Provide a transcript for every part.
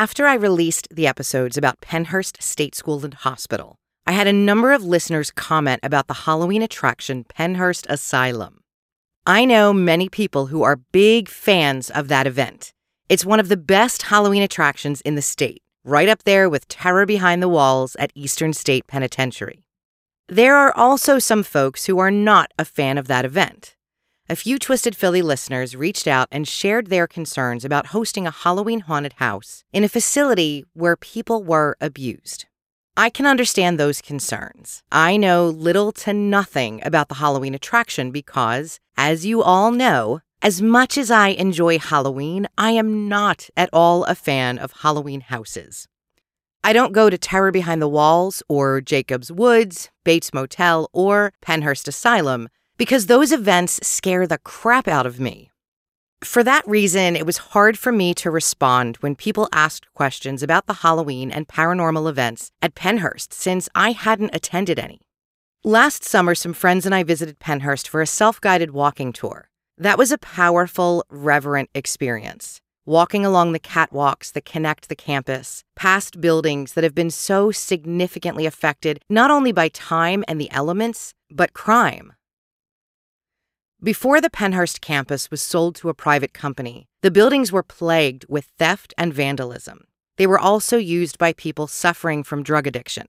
After I released the episodes about Pennhurst State School and Hospital, I had a number of listeners comment about the Halloween attraction Pennhurst Asylum. I know many people who are big fans of that event. It's one of the best Halloween attractions in the state, right up there with Terror Behind the Walls at Eastern State Penitentiary. There are also some folks who are not a fan of that event. A few Twisted Philly listeners reached out and shared their concerns about hosting a Halloween haunted house in a facility where people were abused. I can understand those concerns. I know little to nothing about the Halloween attraction because, as you all know, as much as I enjoy Halloween, I am not at all a fan of Halloween houses. I don't go to Terror Behind the Walls or Jason's Woods, Bates Motel, or Pennhurst Asylum because those events scare the crap out of me. For that reason, it was hard for me to respond when people asked questions about the Halloween and paranormal events at Pennhurst since I hadn't attended any. Last summer, some friends and I visited Pennhurst for a self guided walking tour. That was a powerful, reverent experience. Walking along the catwalks that connect the campus, past buildings that have been so significantly affected not only by time and the elements, but crime. Before the Pennhurst campus was sold to a private company, the buildings were plagued with theft and vandalism. They were also used by people suffering from drug addiction.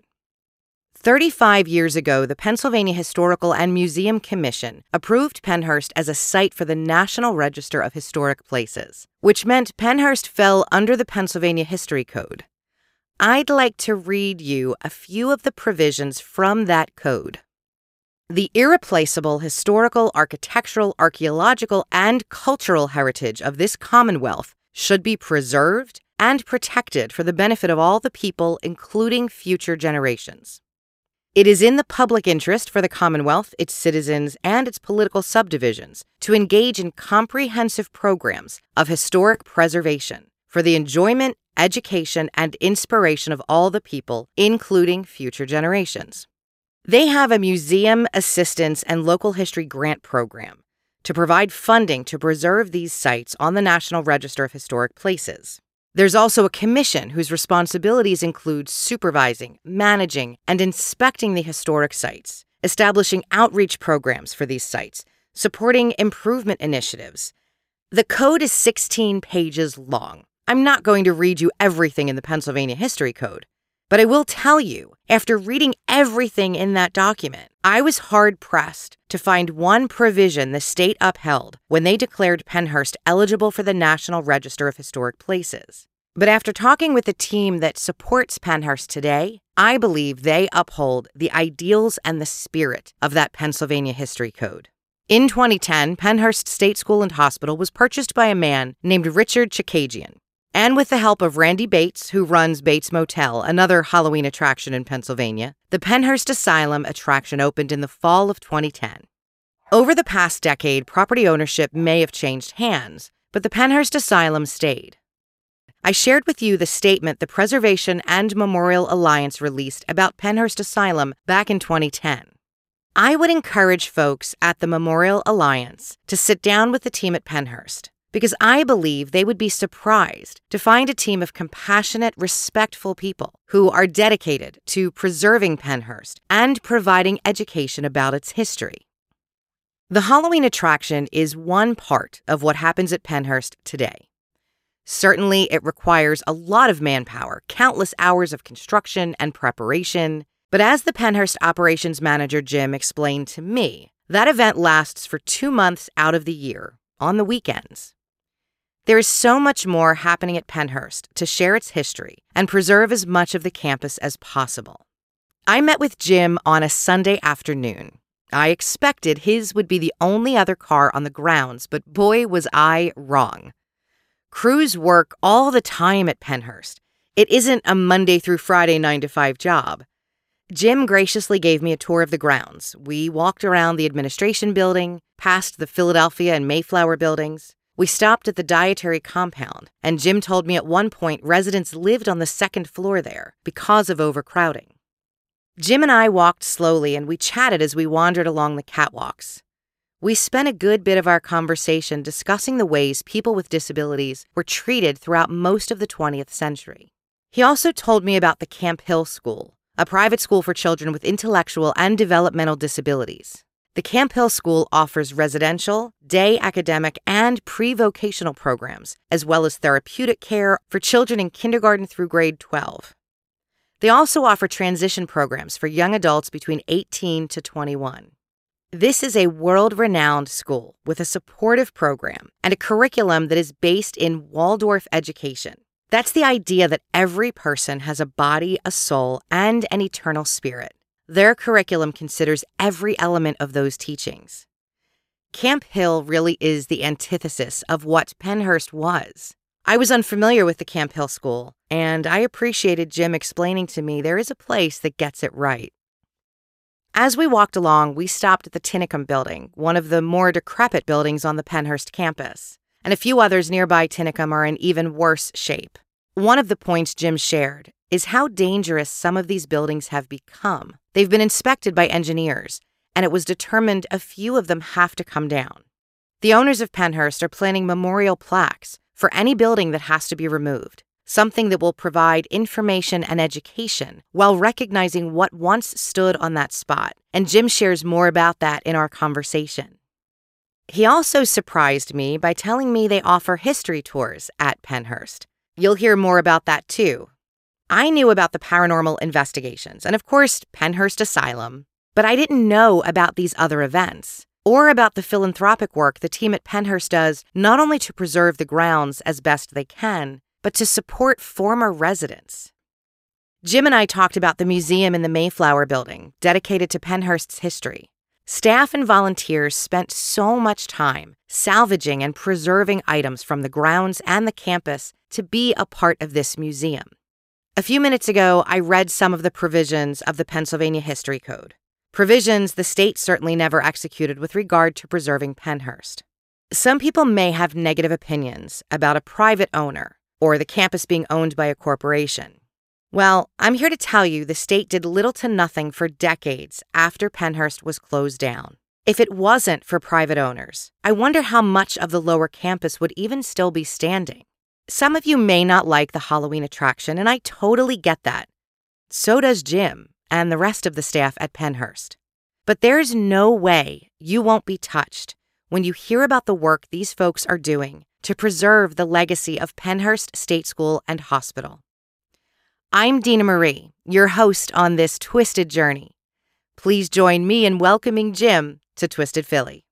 35 years ago, the Pennsylvania Historical and Museum Commission approved Pennhurst as a site for the National Register of Historic Places, which meant Pennhurst fell under the Pennsylvania History Code. I'd like to read you a few of the provisions from that code. The irreplaceable historical, architectural, archaeological, and cultural heritage of this Commonwealth should be preserved and protected for the benefit of all the people, including future generations. It is in the public interest for the Commonwealth, its citizens, and its political subdivisions to engage in comprehensive programs of historic preservation for the enjoyment, education, and inspiration of all the people, including future generations. They have a museum assistance and local history grant program to provide funding to preserve these sites on the National Register of Historic Places. There's also a commission whose responsibilities include supervising, managing, and inspecting the historic sites, establishing outreach programs for these sites, supporting improvement initiatives. The code is 16 pages long. I'm not going to read you everything in the Pennsylvania History Code, but I will tell you, after reading everything in that document, I was hard pressed to find one provision the state upheld when they declared Pennhurst eligible for the National Register of Historic Places. But after talking with the team that supports Pennhurst today, I believe they uphold the ideals and the spirit of that Pennsylvania History Code. In 2010, Pennhurst State School and Hospital was purchased by a man named Richard Chakejian. And with the help of Randy Bates, who runs Bates Motel, another Halloween attraction in Pennsylvania, the Pennhurst Asylum attraction opened in the fall of 2010. Over the past decade, property ownership may have changed hands, but the Pennhurst Asylum stayed. I shared with you the statement the Preservation and Memorial Alliance released about Pennhurst Asylum back in 2010. I would encourage folks at the Memorial Alliance to sit down with the team at Pennhurst because I believe they would be surprised to find a team of compassionate, respectful people who are dedicated to preserving Pennhurst and providing education about its history. The Halloween attraction is one part of what happens at Pennhurst today. Certainly, it requires a lot of manpower, countless hours of construction and preparation. But as the Pennhurst operations manager Jim explained to me, that event lasts for two months out of the year, on the weekends. There is so much more happening at Pennhurst to share its history and preserve as much of the campus as possible. I met with Jim on a Sunday afternoon. I expected his would be the only other car on the grounds, but boy, was I wrong. Crews work all the time at Pennhurst. It isn't a Monday through Friday 9 to 5 job. Jim graciously gave me a tour of the grounds. We walked around the administration building, past the Philadelphia and Mayflower buildings. We stopped at the dietary compound, and Jim told me at one point residents lived on the second floor there because of overcrowding. Jim and I walked slowly and we chatted as we wandered along the catwalks. We spent a good bit of our conversation discussing the ways people with disabilities were treated throughout most of the 20th century. He also told me about the Camphill School, a private school for children with intellectual and developmental disabilities. The Camphill School offers residential, day academic, and pre vocational programs, as well as therapeutic care for children in kindergarten through grade 12. They also offer transition programs for young adults between 18 to 21. This is a world renowned school with a supportive program and a curriculum that is based in Waldorf education. That's the idea that every person has a body, a soul, and an eternal spirit. Their curriculum considers every element of those teachings. Camphill really is the antithesis of what Pennhurst was. I was unfamiliar with the Camphill School, and I appreciated Jim explaining to me there is a place that gets it right. As we walked along, we stopped at the Tinicum building, one of the more decrepit buildings on the Pennhurst campus, and a few others nearby Tinicum are in even worse shape. One of the points Jim shared is how dangerous some of these buildings have become. They've been inspected by engineers, and it was determined a few of them have to come down. The owners of Pennhurst are planning memorial plaques for any building that has to be removed something that will provide information and education while recognizing what once stood on that spot. And Jim shares more about that in our conversation. He also surprised me by telling me they offer history tours at Pennhurst. You'll hear more about that too. I knew about the paranormal investigations and, of course, Pennhurst Asylum, but I didn't know about these other events or about the philanthropic work the team at Pennhurst does not only to preserve the grounds as best they can, but to support former residents. Jim and I talked about the museum in the Mayflower building, dedicated to Pennhurst's history. Staff and volunteers spent so much time salvaging and preserving items from the grounds and the campus to be a part of this museum. A few minutes ago, I read some of the provisions of the Pennsylvania History Code, provisions the state certainly never executed with regard to preserving Pennhurst. Some people may have negative opinions about a private owner or the campus being owned by a corporation. Well, I'm here to tell you the state did little to nothing for decades after Pennhurst was closed down. If it wasn't for private owners, I wonder how much of the lower campus would even still be standing. Some of you may not like the Halloween attraction, and I totally get that. So does Jim and the rest of the staff at Pennhurst. But there's no way you won't be touched when you hear about the work these folks are doing to preserve the legacy of Pennhurst State School and Hospital. I'm Dina Marie, your host on this twisted journey. Please join me in welcoming Jim to Twisted Philly.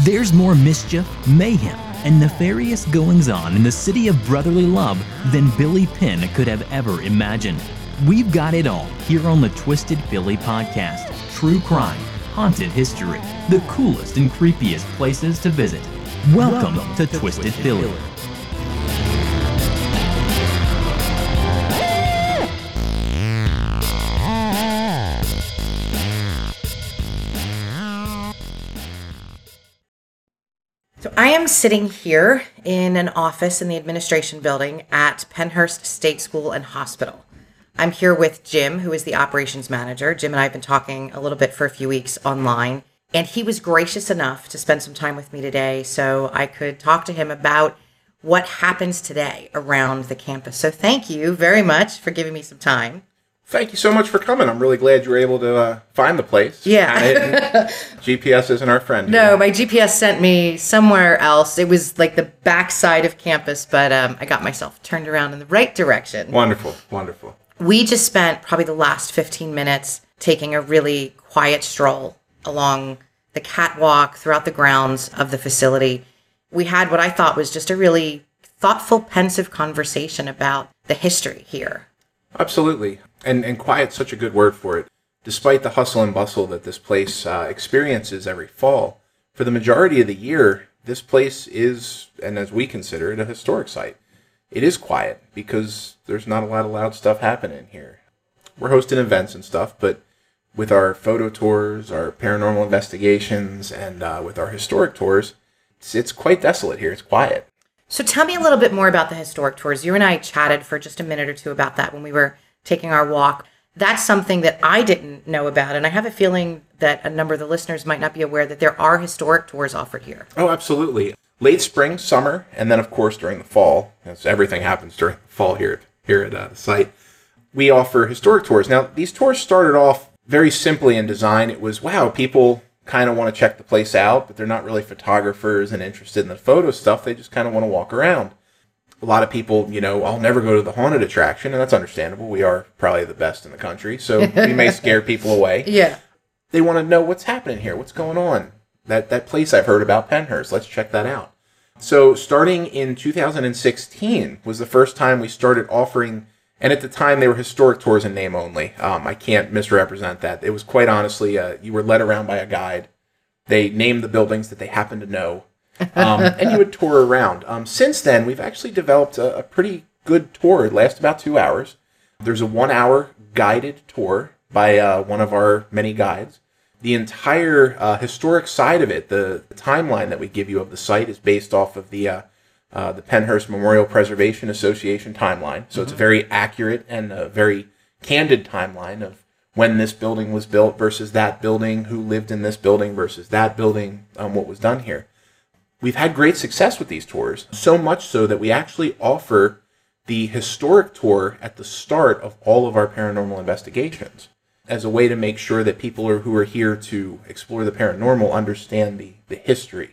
There's more mischief, mayhem, and nefarious goings on in the city of brotherly love than Billy Penn could have ever imagined. We've got it all here on the Twisted Philly podcast true crime, haunted history, the coolest and creepiest places to visit Welcome, Welcome to, to, Twisted, Twisted Philly. Philly. So I am sitting here in an office in the administration building at Pennhurst State School and Hospital. I'm here with Jim, who is the operations manager. Jim and I have been talking a little bit for a few weeks online. And he was gracious enough to spend some time with me today so I could talk to him about what happens today around the campus. So thank you very much for giving me some time. Thank you so much for coming. I'm really glad you were able to uh, find the place. Yeah. GPS isn't our friend. No, my GPS sent me somewhere else. It was like the backside of campus, but um, I got myself turned around in the right direction. Wonderful, wonderful. We just spent probably the last 15 minutes taking a really quiet stroll along the catwalk throughout the grounds of the facility. We had what I thought was just a really thoughtful, pensive conversation about the history here. Absolutely. And, and quiet's such a good word for it. Despite the hustle and bustle that this place uh, experiences every fall, for the majority of the year, this place is, and as we consider it, a historic site. It is quiet because there's not a lot of loud stuff happening here. We're hosting events and stuff, but with our photo tours, our paranormal investigations, and uh, with our historic tours, it's, it's quite desolate here. It's quiet. So tell me a little bit more about the historic tours. You and I chatted for just a minute or two about that when we were taking our walk. that's something that I didn't know about. And I have a feeling that a number of the listeners might not be aware that there are historic tours offered here. Oh, absolutely. Late spring, summer, and then, of course, during the fall, as everything happens during the fall here, here at uh, the site, we offer historic tours. Now, these tours started off very simply in design. It was, wow, people kind of want to check the place out, but they're not really photographers and interested in the photo stuff. They just kind of want to walk around a lot of people, you know, I'll never go to the haunted attraction, and that's understandable. We are probably the best in the country, so we may scare people away. Yeah. They want to know what's happening here, what's going on. That that place I've heard about, Pennhurst, Let's check that out. So, starting in 2016 was the first time we started offering, and at the time they were historic tours in name only. Um, I can't misrepresent that. It was quite honestly, uh, you were led around by a guide. They named the buildings that they happened to know um, and you would tour around. Um, since then, we've actually developed a, a, pretty good tour. It lasts about two hours. There's a one hour guided tour by uh, one of our many guides. The entire uh, historic side of it, the, the, timeline that we give you of the site, is based off of the uh, uh the Pennhurst Memorial Preservation Association timeline. So mm-hmm. it's a very accurate and a very candid timeline of when this building was built versus that building, who lived in this building versus that building, um, what was done here. We've had great success with these tours, so much so that we actually offer the historic tour at the start of all of our paranormal investigations as a way to make sure that people are, who are here to explore the paranormal understand the, the history.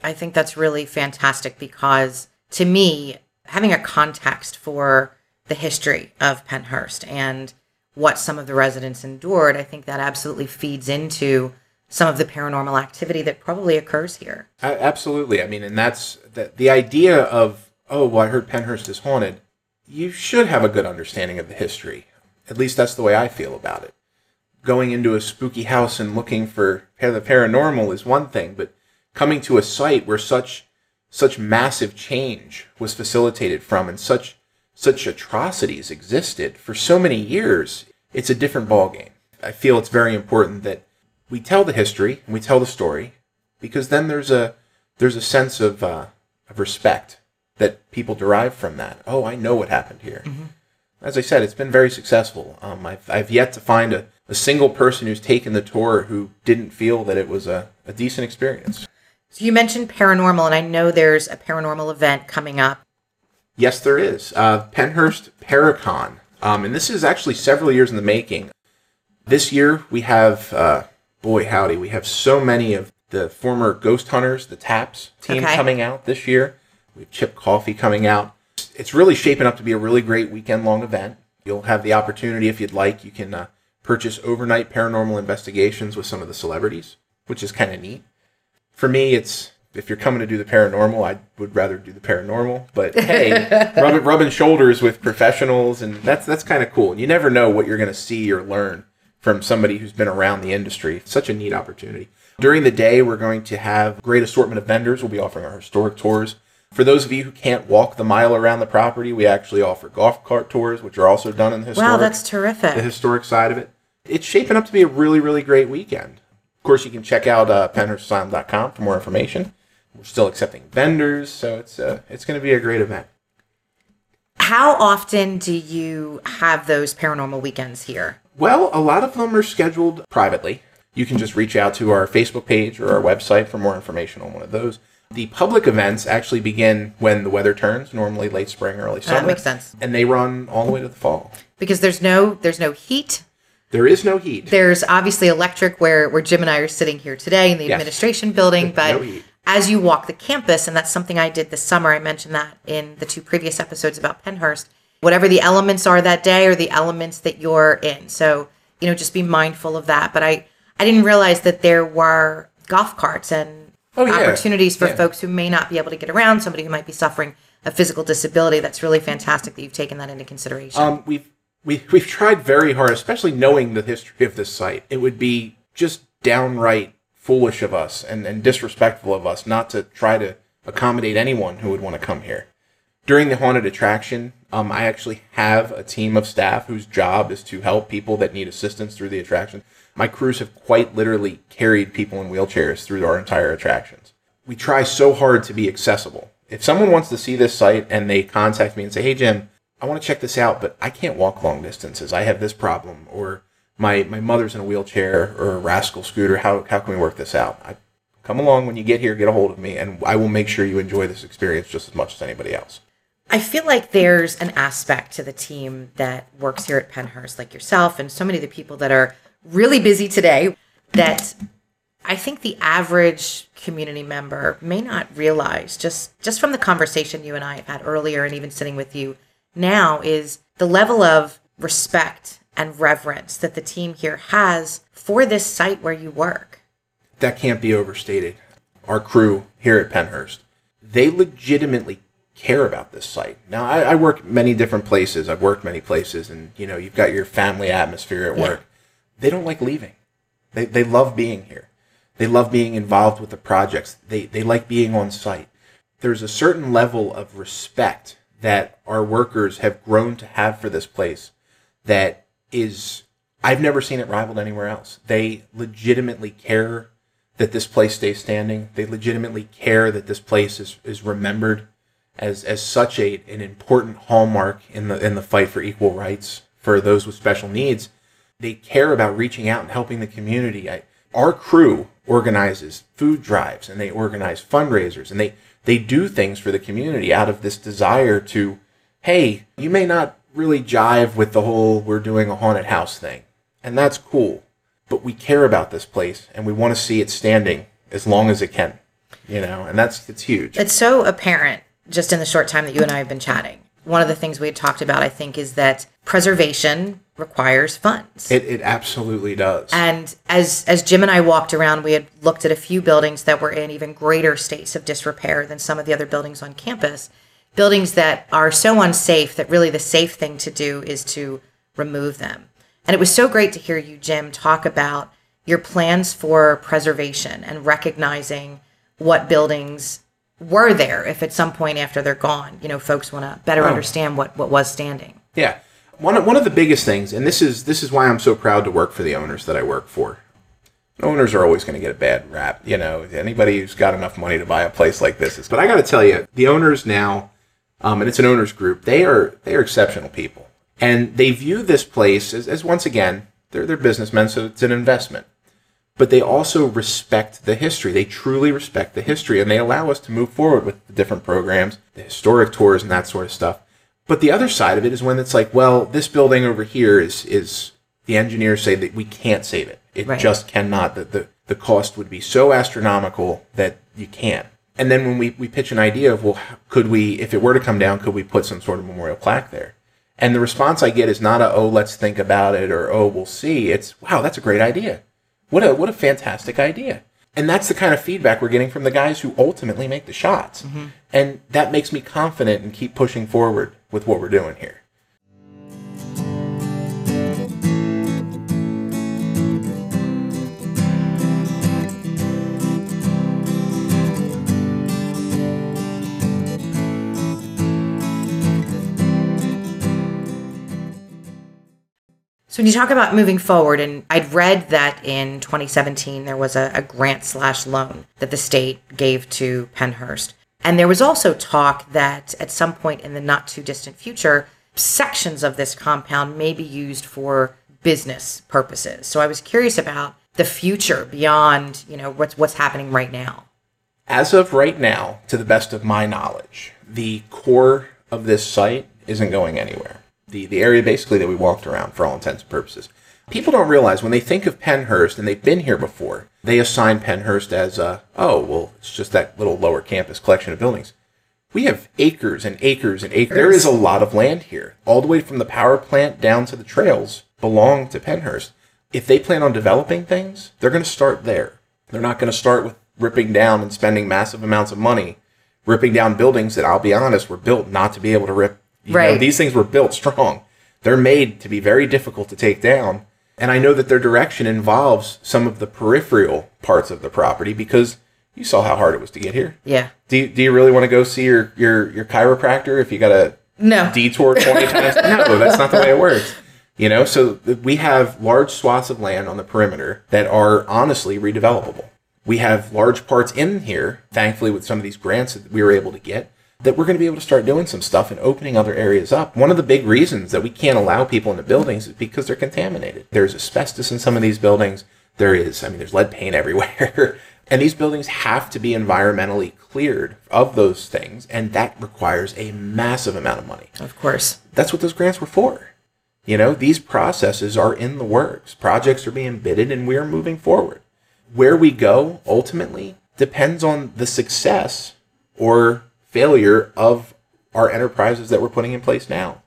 I think that's really fantastic because to me, having a context for the history of Pennhurst and what some of the residents endured, I think that absolutely feeds into some of the paranormal activity that probably occurs here. Absolutely. I mean, and that's the, the idea of, oh, well, I heard Pennhurst is haunted. You should have a good understanding of the history. At least that's the way I feel about it. Going into a spooky house and looking for the paranormal is one thing, but coming to a site where such such massive change was facilitated from and such such atrocities existed for so many years, it's a different ballgame. I feel it's very important that we tell the history and we tell the story because then there's a there's a sense of uh, of respect that people derive from that. Oh, I know what happened here. Mm-hmm. As I said, it's been very successful. Um, I've I've yet to find a, a single person who's taken the tour who didn't feel that it was a, a decent experience. So you mentioned paranormal, and I know there's a paranormal event coming up. Yes, there is. Uh, Pennhurst Paracon. Um, and this is actually several years in the making. This year we have uh, boy howdy, we have so many of the former Ghost Hunters, the TAPS team okay. coming out this year. We have Chip Coffey coming out. It's really shaping up to be a really great weekend long event. You'll have the opportunity, if you'd like, you can uh, purchase overnight paranormal investigations with some of the celebrities, which is kind of neat. For me, it's if you're coming to do the paranormal, I would rather do the paranormal. But hey, rubbing, rubbing shoulders with professionals, and that's that's kind of cool. You never know what you're going to see or learn from somebody who's been around the industry. Such a neat opportunity. During the day, we're going to have a great assortment of vendors. We'll be offering our historic tours. For those of you who can't walk the mile around the property, we actually offer golf cart tours, which are also done in the historic. Wow, that's terrific. The historic side of it. It's shaping up to be a really, really great weekend. Of course, you can check out uh, pennhurstasylum.com for more information. We're still accepting vendors, so it's uh, it's going to be a great event. How often do you have those paranormal weekends here? Well, a lot of them are scheduled privately. You can just reach out to our Facebook page or our website for more information on one of those. The public events actually begin when the weather turns, normally late spring, early summer. That makes sense. And they run all the way to the fall. Because there's no there's no heat. There is no heat. There's obviously electric where where Jim and I are sitting here today in the yes. administration building, but no as you walk the campus, and that's something I did this summer. I mentioned that in the two previous episodes about Pennhurst whatever the elements are that day or the elements that you're in. So, you know, just be mindful of that. But I, I didn't realize that there were golf carts and oh, yeah. opportunities for yeah. folks who may not be able to get around, somebody who might be suffering a physical disability. That's really fantastic that you've taken that into consideration. Um, we've, we, we've tried very hard, especially knowing the history of this site. It would be just downright foolish of us and, and disrespectful of us not to try to accommodate anyone who would want to come here during the haunted attraction, um, I actually have a team of staff whose job is to help people that need assistance through the attraction. My crews have quite literally carried people in wheelchairs through our entire attractions. We try so hard to be accessible. If someone wants to see this site and they contact me and say, "Hey Jim, I want to check this out, but I can't walk long distances. I have this problem, or my my mother's in a wheelchair or a rascal scooter. How how can we work this out? I, come along when you get here, get a hold of me, and I will make sure you enjoy this experience just as much as anybody else. I feel like there's an aspect to the team that works here at Pennhurst, like yourself and so many of the people that are really busy today, that I think the average community member may not realize just just from the conversation you and I had earlier and even sitting with you now is the level of respect and reverence that the team here has for this site where you work. That can't be overstated. Our crew here at Pennhurst, they legitimately care about this site. Now, I, I, work many different places. I've worked many places, and you know, you've got your family atmosphere at work. They don't like leaving. They they love being here. They love being involved with the projects. They they like being on site. There's a certain level of respect that our workers have grown to have for this place that is I've never seen it rivaled anywhere else. They legitimately care that this place stays standing. They legitimately care that this place is, is remembered as as such a an important hallmark in the in the fight for equal rights for those with special needs. They care about reaching out and helping the community. I, our crew organizes food drives and they organize fundraisers and they they do things for the community out of this desire to, hey, you may not really jive with the whole we're doing a haunted house thing. And that's cool. But we care about this place and we want to see it standing as long as it can. You know, and that's it's huge. It's so apparent just in the short time that you and I have been chatting. One of the things we had talked about, I think, is that preservation requires funds. It, it absolutely does. And as as Jim and I walked around, we had looked at a few buildings that were in even greater states of disrepair than some of the other buildings on campus. Buildings that are so unsafe that really the safe thing to do is to remove them. And it was so great to hear you, Jim, talk about your plans for preservation and recognizing what buildings were there if at some point after they're gone, you know, folks want to better oh. understand what, what was standing. Yeah one of, one of the biggest things, and this is this is why I'm so proud to work for the owners that I work for. Owners are always going to get a bad rap, you know. Anybody who's got enough money to buy a place like this is. But I got to tell you, the owners now, um, and it's an owners group. They are they are exceptional people, and they view this place as, as once again they're they're businessmen, so it's an investment. But they also respect the history. They truly respect the history, and they allow us to move forward with the different programs, the historic tours, and that sort of stuff. But the other side of it is when it's like, well, this building over here is is the engineers say that we can't save it. It right. just cannot. The, the the cost would be so astronomical that you can't. And then when we, we pitch an idea of, well, could we, if it were to come down, could we put some sort of memorial plaque there? And the response I get is not a, oh, let's think about it or, oh, we'll see. It's, wow, that's a great idea. What a, what a fantastic idea. And that's the kind of feedback we're getting from the guys who ultimately make the shots. Mm-hmm. And that makes me confident and keep pushing forward with what we're doing here. So when you talk about moving forward, and I'd read that in 2017 there was a, a grant slash loan that the state gave to Pennhurst. And there was also talk that at some point in the not too distant future, sections of this compound may be used for business purposes. So I was curious about the future beyond, you know, what's what's happening right now. As of right now, to the best of my knowledge, the core of this site isn't going anywhere the, the area basically that we walked around for all intents and purposes. People don't realize when they think of Pennhurst, and they've been here before, they assign Pennhurst as, a, oh, well, it's just that little lower campus collection of buildings. We have acres and acres and acres. There is a lot of land here. All the way from the power plant down to the trails belong to Pennhurst. If they plan on developing things, they're going to start there. They're not going to start with ripping down and spending massive amounts of money ripping down buildings that I'll be honest were built not to be able to rip you right. Know, these things were built strong. They're made to be very difficult to take down. And I know that their direction involves some of the peripheral parts of the property because you saw how hard it was to get here. Yeah. Do you, do you really want to go see your, your, your chiropractor if you got a no. detour 20 times? No, that's not the way it works. You know, so we have large swaths of land on the perimeter that are honestly redevelopable. We have large parts in here, thankfully, with some of these grants that we were able to get, that we're going to be able to start doing some stuff and opening other areas up. One of the big reasons that we can't allow people into buildings is because they're contaminated. There's asbestos in some of these buildings. There is, I mean, there's lead paint everywhere. and these buildings have to be environmentally cleared of those things. And that requires a massive amount of money. Of course. That's what those grants were for. You know, these processes are in the works. Projects are being bidded and we're moving forward. Where we go ultimately depends on the success or failure of our enterprises that we're putting in place now.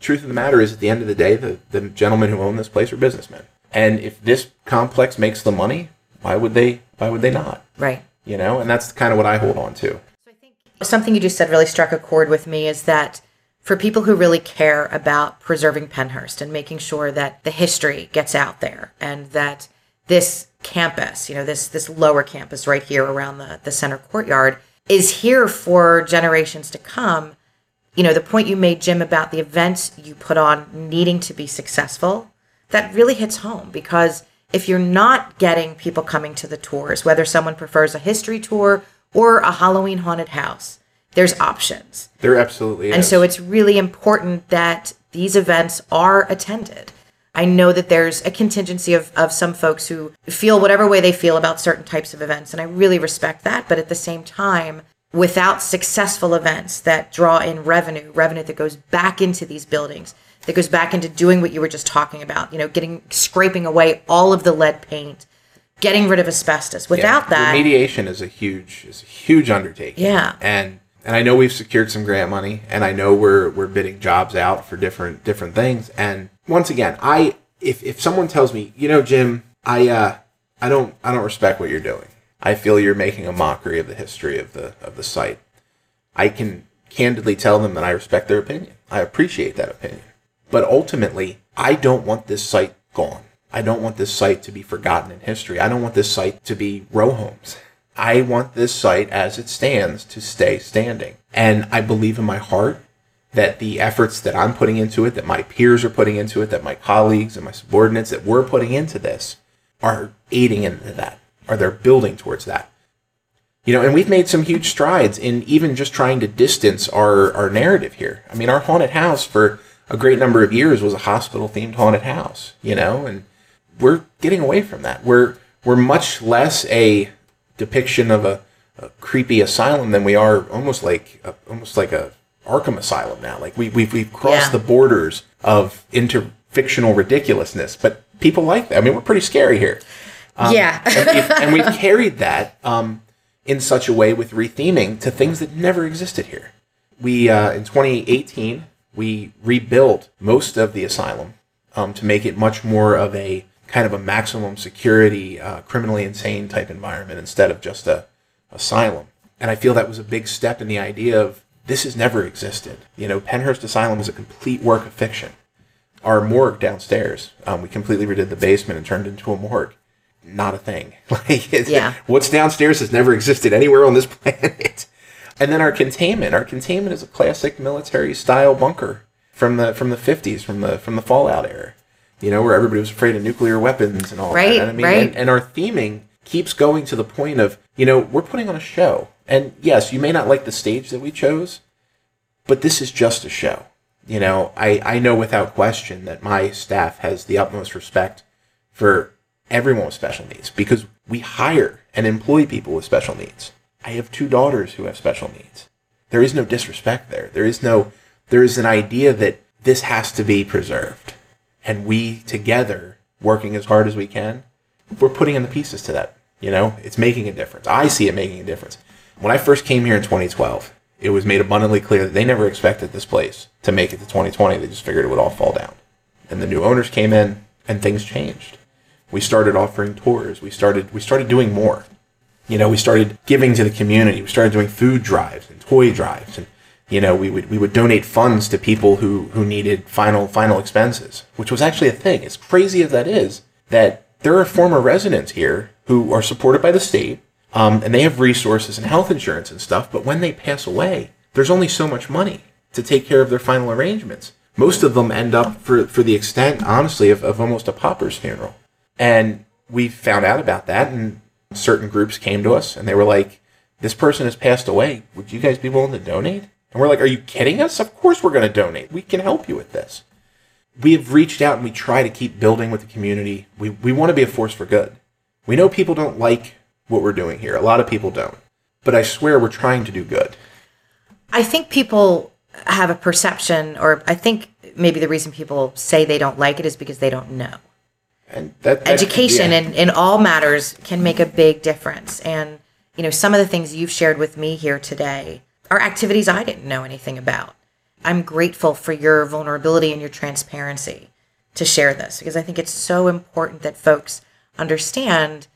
Truth of the matter is, at the end of the day, the, the gentlemen who own this place are businessmen. And if this complex makes the money, why would they? Why would they not? Right. You know, and that's kind of what I hold on to. Something you just said really struck a chord with me is that for people who really care about preserving Pennhurst and making sure that the history gets out there and that this campus, you know, this this lower campus right here around the, the center courtyard is here for generations to come. You know, the point you made, Jim, about the events you put on needing to be successful, that really hits home because if you're not getting people coming to the tours, whether someone prefers a history tour or a Halloween haunted house, there's options. There absolutely And is. so it's really important that these events are attended. I know that there's a contingency of, of some folks who feel whatever way they feel about certain types of events, and I really respect that. But at the same time, without successful events that draw in revenue, revenue that goes back into these buildings, that goes back into doing what you were just talking about, you know, getting scraping away all of the lead paint, getting rid of asbestos. Without Yeah, that, remediation is a huge is a huge undertaking. Yeah. and and I know we've secured some grant money, and I know we're we're bidding jobs out for different different things. And once again, I if if someone tells me, you know, Jim, I uh I don't I don't respect what you're doing. I feel you're making a mockery of the history of the of the site. I can candidly tell them that I respect their opinion. I appreciate that opinion. But ultimately, I don't want this site gone. I don't want this site to be forgotten in history. I don't want this site to be row homes. I want this site as it stands to stay standing. And I believe in my heart that the efforts that I'm putting into it, that my peers are putting into it, that my colleagues and my subordinates that we're putting into this are aiding into that, or they're building towards that. You know, and we've made some huge strides in even just trying to distance our, our narrative here. I mean, our haunted house for a great number of years was a hospital themed haunted house, you know, and we're getting away from that. We're we're much less a depiction of a, a creepy asylum than we are almost like a, almost like a Arkham Asylum now. Like we we've we've crossed Yeah. the borders of into fictional ridiculousness, but people like that. I mean, we're pretty scary here yeah. and, we've, and we've carried that um, in such a way with retheming to things that never existed here. We uh, in 2018 we rebuilt most of the asylum um, to make it much more of a kind of a maximum security, uh, criminally insane type environment instead of just a asylum. And I feel that was a big step in the idea of this has never existed. You know, Pennhurst Asylum is a complete work of fiction our morgue downstairs. Um, we completely redid the basement and turned it into a morgue. Not a thing. Like it's, Yeah. what's downstairs has never existed anywhere on this planet. And then our containment. Our containment is a classic military style bunker from the from the fifties, from the from the Fallout era. You know, where everybody was afraid of nuclear weapons and all Right, that. And I mean, right. and, and our theming keeps going to the point of, you know, we're putting on a show. And yes, you may not like the stage that we chose, but this is just a show. You know, I, I know without question that my staff has the utmost respect for everyone with special needs because we hire and employ people with special needs. I have two daughters who have special needs. There is no disrespect there. There is no, there is an idea that this has to be preserved. And we together, working as hard as we can, we're putting in the pieces to that. You know, it's making a difference. I see it making a difference. When I first came here in 2012, it was made abundantly clear that they never expected this place to make it to 2020. They just figured it would all fall down. And the new owners came in and things changed. We started offering tours. We started we started doing more. You know, we started giving to the community. We started doing food drives and toy drives and you know, we would we would donate funds to people who who needed final final expenses, which was actually a thing. As crazy as that is, that there are former residents here who are supported by the state, um, and they have resources and health insurance and stuff. But when they pass away, there's only so much money to take care of their final arrangements. Most of them end up for for the extent, honestly, of, of almost a pauper's funeral. And we found out about that, and certain groups came to us and they were like, this person has passed away. Would you guys be willing to donate? And we're like, Are you kidding us? Of course we're going to donate. We can help you with this. We have reached out and we try to keep building with the community. We, we want to be a force for good. We know people don't like what we're doing here. A lot of people don't. But I swear we're trying to do good. I think people have a perception, or I think maybe the reason people say they don't like it is because they don't know. And that, that Education yeah. in, in all matters can make a big difference. And, you know, some of the things you've shared with me here today are activities I didn't know anything about. I'm grateful for your vulnerability and your transparency to share this because I think it's so important that folks understand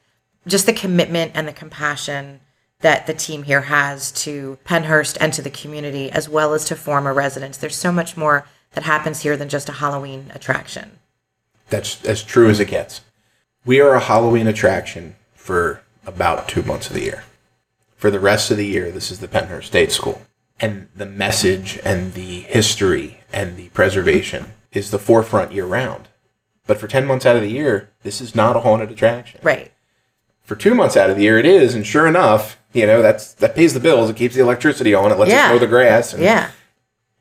just the commitment and the compassion that the team here has to Pennhurst and to the community, as well as to former residents. There's so much more that happens here than just a Halloween attraction. That's as true as it gets. We are a Halloween attraction for about two months of the year. For the rest of the year, this is the Pennhurst State School. And the message and the history and the preservation is the forefront year round. But for 10 months out of the year, this is not a haunted attraction. Right. For two months out of the year, it is. And sure enough, you know, that's that pays the bills. It keeps the electricity on. It lets Yeah. us mow the grass. And Yeah.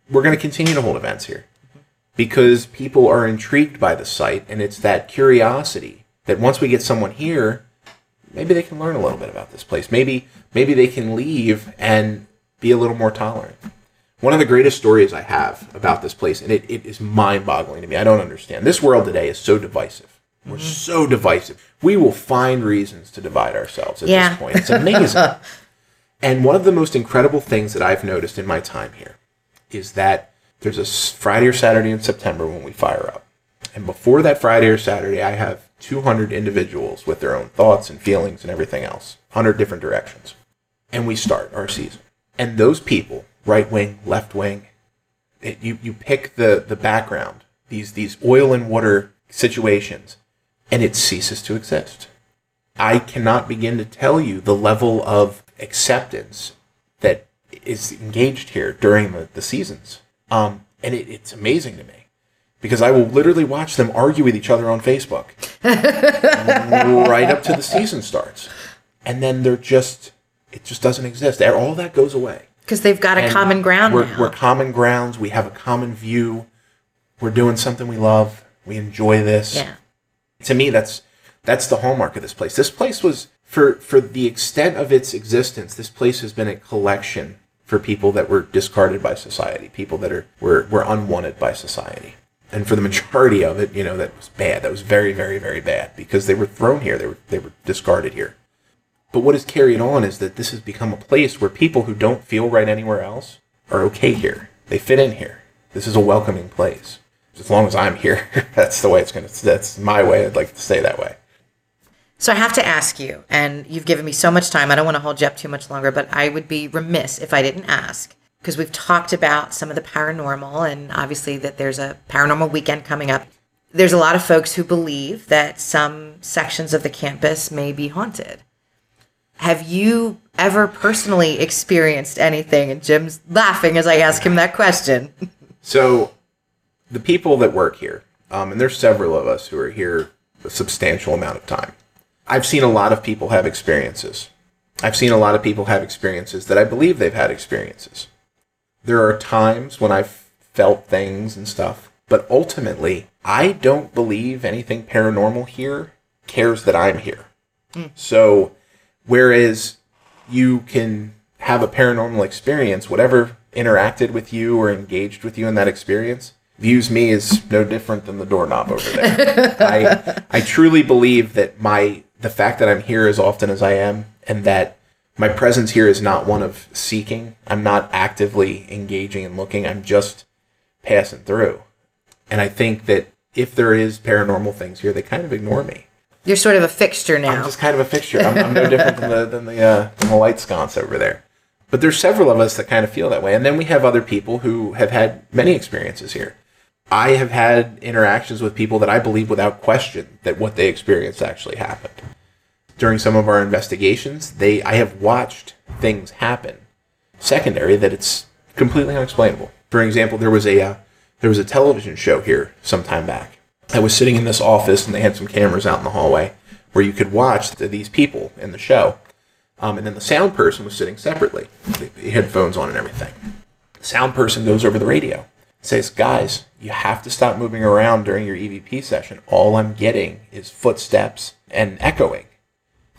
we're going to continue to hold events here because people are intrigued by the site and it's that curiosity that once we get someone here maybe they can learn a little bit about this place. Maybe maybe they can leave and be a little more tolerant. One of the greatest stories i have about this place and it, it is mind-boggling to me. I don't understand. This world today is so divisive. We're mm-hmm. so divisive. We will find reasons to divide ourselves at Yeah. this point. It's amazing. And one of the most incredible things that i've noticed in my time here is that there's a Friday or Saturday in September when we fire up. And before that Friday or Saturday, I have 200 individuals with their own thoughts and feelings and everything else, 100 different directions. And we start our season. And those people, right wing, left wing, it, you, you pick the, the background, these, these oil and water situations, and it ceases to exist. I cannot begin to tell you the level of acceptance that is engaged here during the, the seasons. Um, and it, it's amazing to me because I will literally watch them argue with each other on Facebook right up to the season starts. And then they're just, it just doesn't exist. All that goes away. Because they've got a And common ground we're, now. We're common grounds. We have a common view. We're doing something we love. We enjoy this. yeah. To me, that's that's the hallmark of this place. This place was for for the extent of its existence. This place has been a collection for people that were discarded by society, people that are were were unwanted by society. And for the majority of it, you know, that was bad. That was very, very, very bad because they were thrown here. They were they were discarded here. But what is carried on is that this has become a place where people who don't feel right anywhere else are okay here. They fit in here. This is a welcoming place. As long as I'm here, that's the way it's going to, that's my way. I'd like to stay that way. So I have to ask you, and you've given me so much time. I don't want to hold you up too much longer, but I would be remiss if I didn't ask because we've talked about some of the paranormal and obviously that there's a paranormal weekend coming up. There's a lot of folks who believe that some sections of the campus may be haunted. Have you ever personally experienced anything? And Jim's laughing as I ask him that question. So, the people that work here, um, and there's several of us who are here a substantial amount of time. I've seen a lot of people have experiences. I've seen a lot of people have experiences that I believe they've had experiences. There are times when I've felt things and stuff, but ultimately, I don't believe anything paranormal here cares that I'm here. Hmm. So, whereas you can have a paranormal experience, whatever interacted with you or engaged with you in that experience views me as no different than the doorknob over there. I I truly believe that my the fact that I'm here as often as I am and that my presence here is not one of seeking. I'm not actively engaging and looking. I'm just passing through. And I think that if there is paranormal things here, they kind of ignore me. You're sort of a fixture now. I'm just kind of a fixture. I'm, I'm no different than the than the, uh, than the light sconce over there. But there's several of us that kind of feel that way, and then we have other people who have had many experiences here. I have had interactions with people that I believe without question that what they experienced actually happened. During some of our investigations, they I have watched things happen secondary that it's completely unexplainable. For example, there was a uh, there was a television show here some time back. I was sitting in this office and they had some cameras out in the hallway where you could watch th- these people in the show. Um, and then the sound person was sitting separately, the headphones on and everything. The sound person goes over the radio, says, Guys, you have to stop moving around during your EVP session. All I'm getting is footsteps and echoing.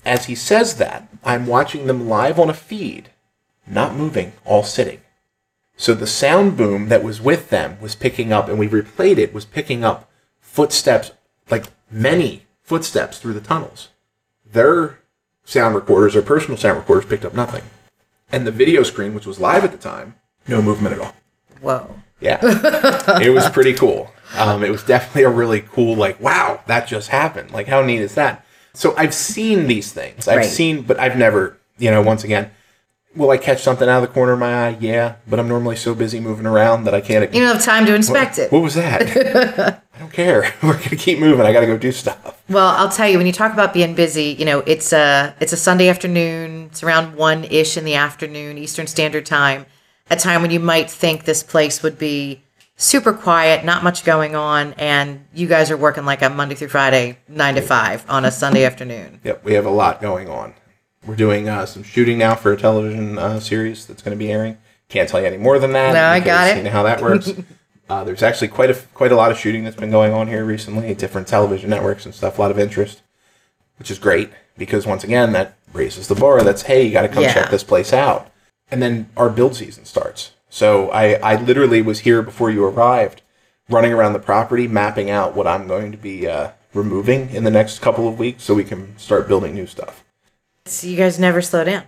As he says that, I'm watching them live on a feed, not moving, all sitting. So the sound boom that was with them was picking up, and we replayed it, was picking up footsteps, like many footsteps through the tunnels. Their sound recorders, their personal sound recorders, picked up nothing. And the video screen, which was live at the time, no movement at all. Whoa. Yeah. it was pretty cool. Um, it was definitely a really cool, like, wow, that just happened. Like, how neat is that? So I've seen these things. I've Right. seen, but I've never, you know, once again, will I catch something out of the corner of my eye? Yeah. But I'm normally so busy moving around that I can't. You don't have time to inspect it. What was that? I don't care. We're gonna keep moving. I gotta go do stuff. Well, I'll tell you when you talk about being busy, you know, it's a it's a Sunday afternoon. It's around one ish in the afternoon, Eastern Standard Time. A time when you might think this place would be super quiet, not much going on, and you guys are working like a Monday through Friday, nine to five on a Sunday afternoon. Yep, we have a lot going on. We're doing uh, some shooting now for a television uh, series that's going to be airing. Can't tell you any more than that. No, I got it. You know how that works. uh, there's actually quite a quite a lot of shooting that's been going on here recently different television networks and stuff. A lot of interest, which is great because once again that raises the bar. That's hey, you got to come Yeah. check this place out. And then our build season starts. So I I literally was here before you arrived, running around the property, mapping out what I'm going to be uh, removing in the next couple of weeks, so we can start building new stuff. So you guys never slow down.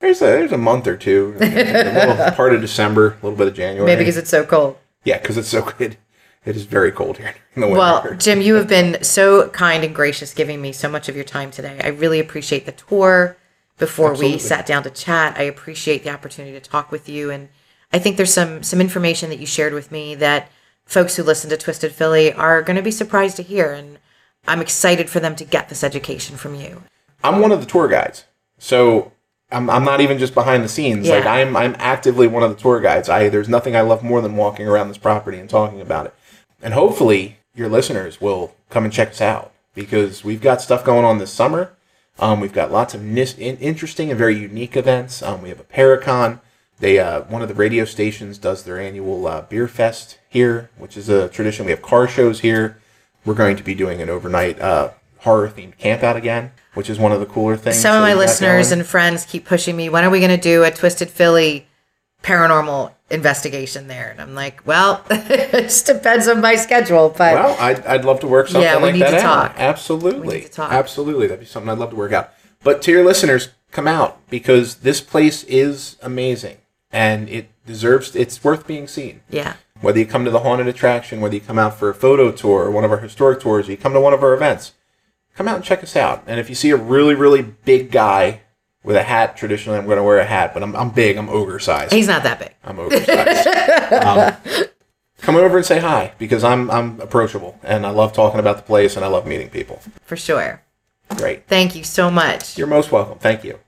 There's a there's a month or two, a little part of December, a little bit of January. Maybe because it's so cold. yeah, because it's so good. It is very cold here in the winter. Well, Jim, you have been so kind and gracious giving me so much of your time today. I really appreciate the tour before we sat down to chat. I appreciate the opportunity to talk with you and I think there's some some information that you shared with me that folks who listen to Twisted Philly are going to be surprised to hear and I'm excited for them to get this education from you. I'm one of the tour guides, so I'm, I'm not even just behind the scenes. Like Yeah. I'm I'm actively one of the tour guides. I there's nothing I love more than walking around this property and talking about it. And hopefully your listeners will come and check us out because we've got stuff going on this summer. Um, we've got lots of interesting and very unique events. Um, we have a Paracon. They uh, one of the radio stations does their annual uh, beer fest here, which is a tradition. We have car shows here. We're going to be doing an overnight uh, horror themed campout again, which is one of the cooler things. Some of my listeners and friends keep pushing me, when are we going to do a Twisted Philly paranormal investigation there? And I'm like, well, it just depends on my schedule, but Well, I'd, I'd love to work something Yeah, we like need that to out. talk. Absolutely. We need to talk. Absolutely. That'd be something I'd love to work out. But to your listeners, come out because this place is amazing and it deserves, it's worth being seen. yeah. Whether you come to the haunted attraction, whether you come out for a photo tour or one of our historic tours, or you come to one of our events, come out and check us out. And if you see a really, really big guy with a hat, traditionally I'm going to wear a hat, but I'm, I'm big, I'm ogre size. He's not that big. I'm oversized. um, come over and say hi because I'm I'm approachable and I love talking about the place and I love meeting people. For sure. Great. Thank you so much. You're most welcome. Thank you.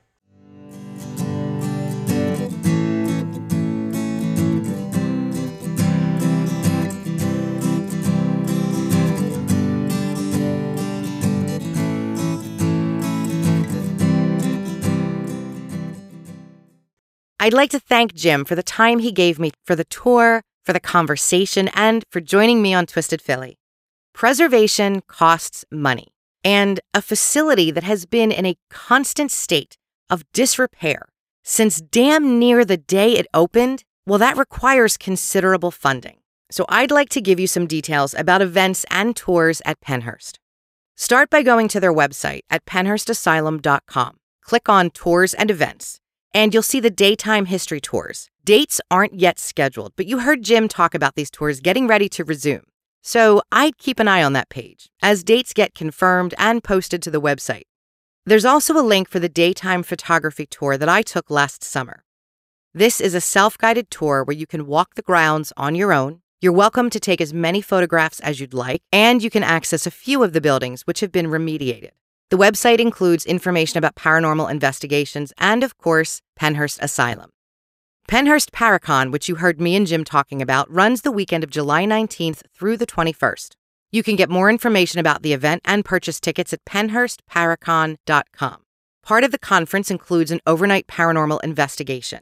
I'd like to thank Jim for the time he gave me for the tour, for the conversation, and for joining me on Twisted Philly. Preservation costs money, and a facility that has been in a constant state of disrepair since damn near the day it opened, well, that requires considerable funding. So I'd like to give you some details about events and tours at Pennhurst. Start by going to their website at pennhurstasylum.com. Click on Tours and Events, and you'll see the daytime history tours. Dates aren't yet scheduled, but you heard Jim talk about these tours getting ready to resume. So I'd keep an eye on that page as dates get confirmed and posted to the website. There's also a link for the daytime photography tour that I took last summer. This is a self guided tour where you can walk the grounds on your own. You're welcome to take as many photographs as you'd like, and you can access a few of the buildings which have been remediated. The website includes information about paranormal investigations and, of course, Pennhurst Asylum. Pennhurst Paracon, which you heard me and Jim talking about, runs the weekend of July 19th through the 21st. You can get more information about the event and purchase tickets at pennhurstparacon.com. Part of the conference includes an overnight paranormal investigation.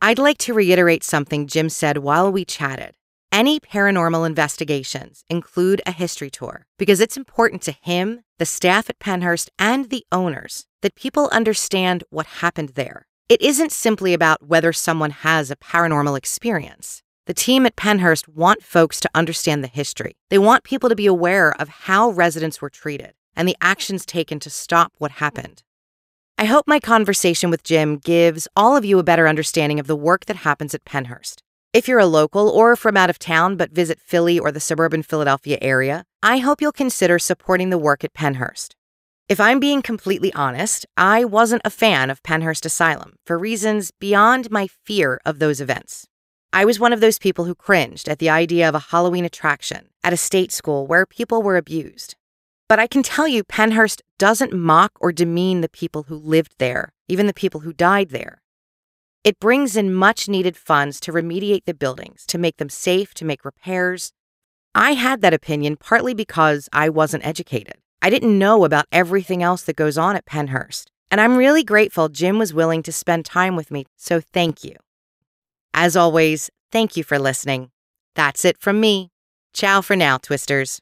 I'd like to reiterate something Jim said while we chatted. Any paranormal investigations include a history tour because it's important to him, the staff at Pennhurst, and the owners that people understand what happened there. It isn't simply about whether someone has a paranormal experience. The team at Pennhurst want folks to understand the history. They want people to be aware of how residents were treated and the actions taken to stop what happened. I hope my conversation with Jim gives all of you a better understanding of the work that happens at Pennhurst. If you're a local or from out of town but visit Philly or the suburban Philadelphia area, I hope you'll consider supporting the work at Pennhurst. If I'm being completely honest, I wasn't a fan of Pennhurst Asylum for reasons beyond my fear of those events. I was one of those people who cringed at the idea of a Halloween attraction at a state school where people were abused. But I can tell you, Pennhurst doesn't mock or demean the people who lived there, even the people who died there. It brings in much needed funds to remediate the buildings, to make them safe, to make repairs. I had that opinion partly because I wasn't educated. I didn't know about everything else that goes on at Pennhurst. And I'm really grateful Jim was willing to spend time with me, so thank you. As always, thank you for listening. That's it from me. Ciao for now, Twisters.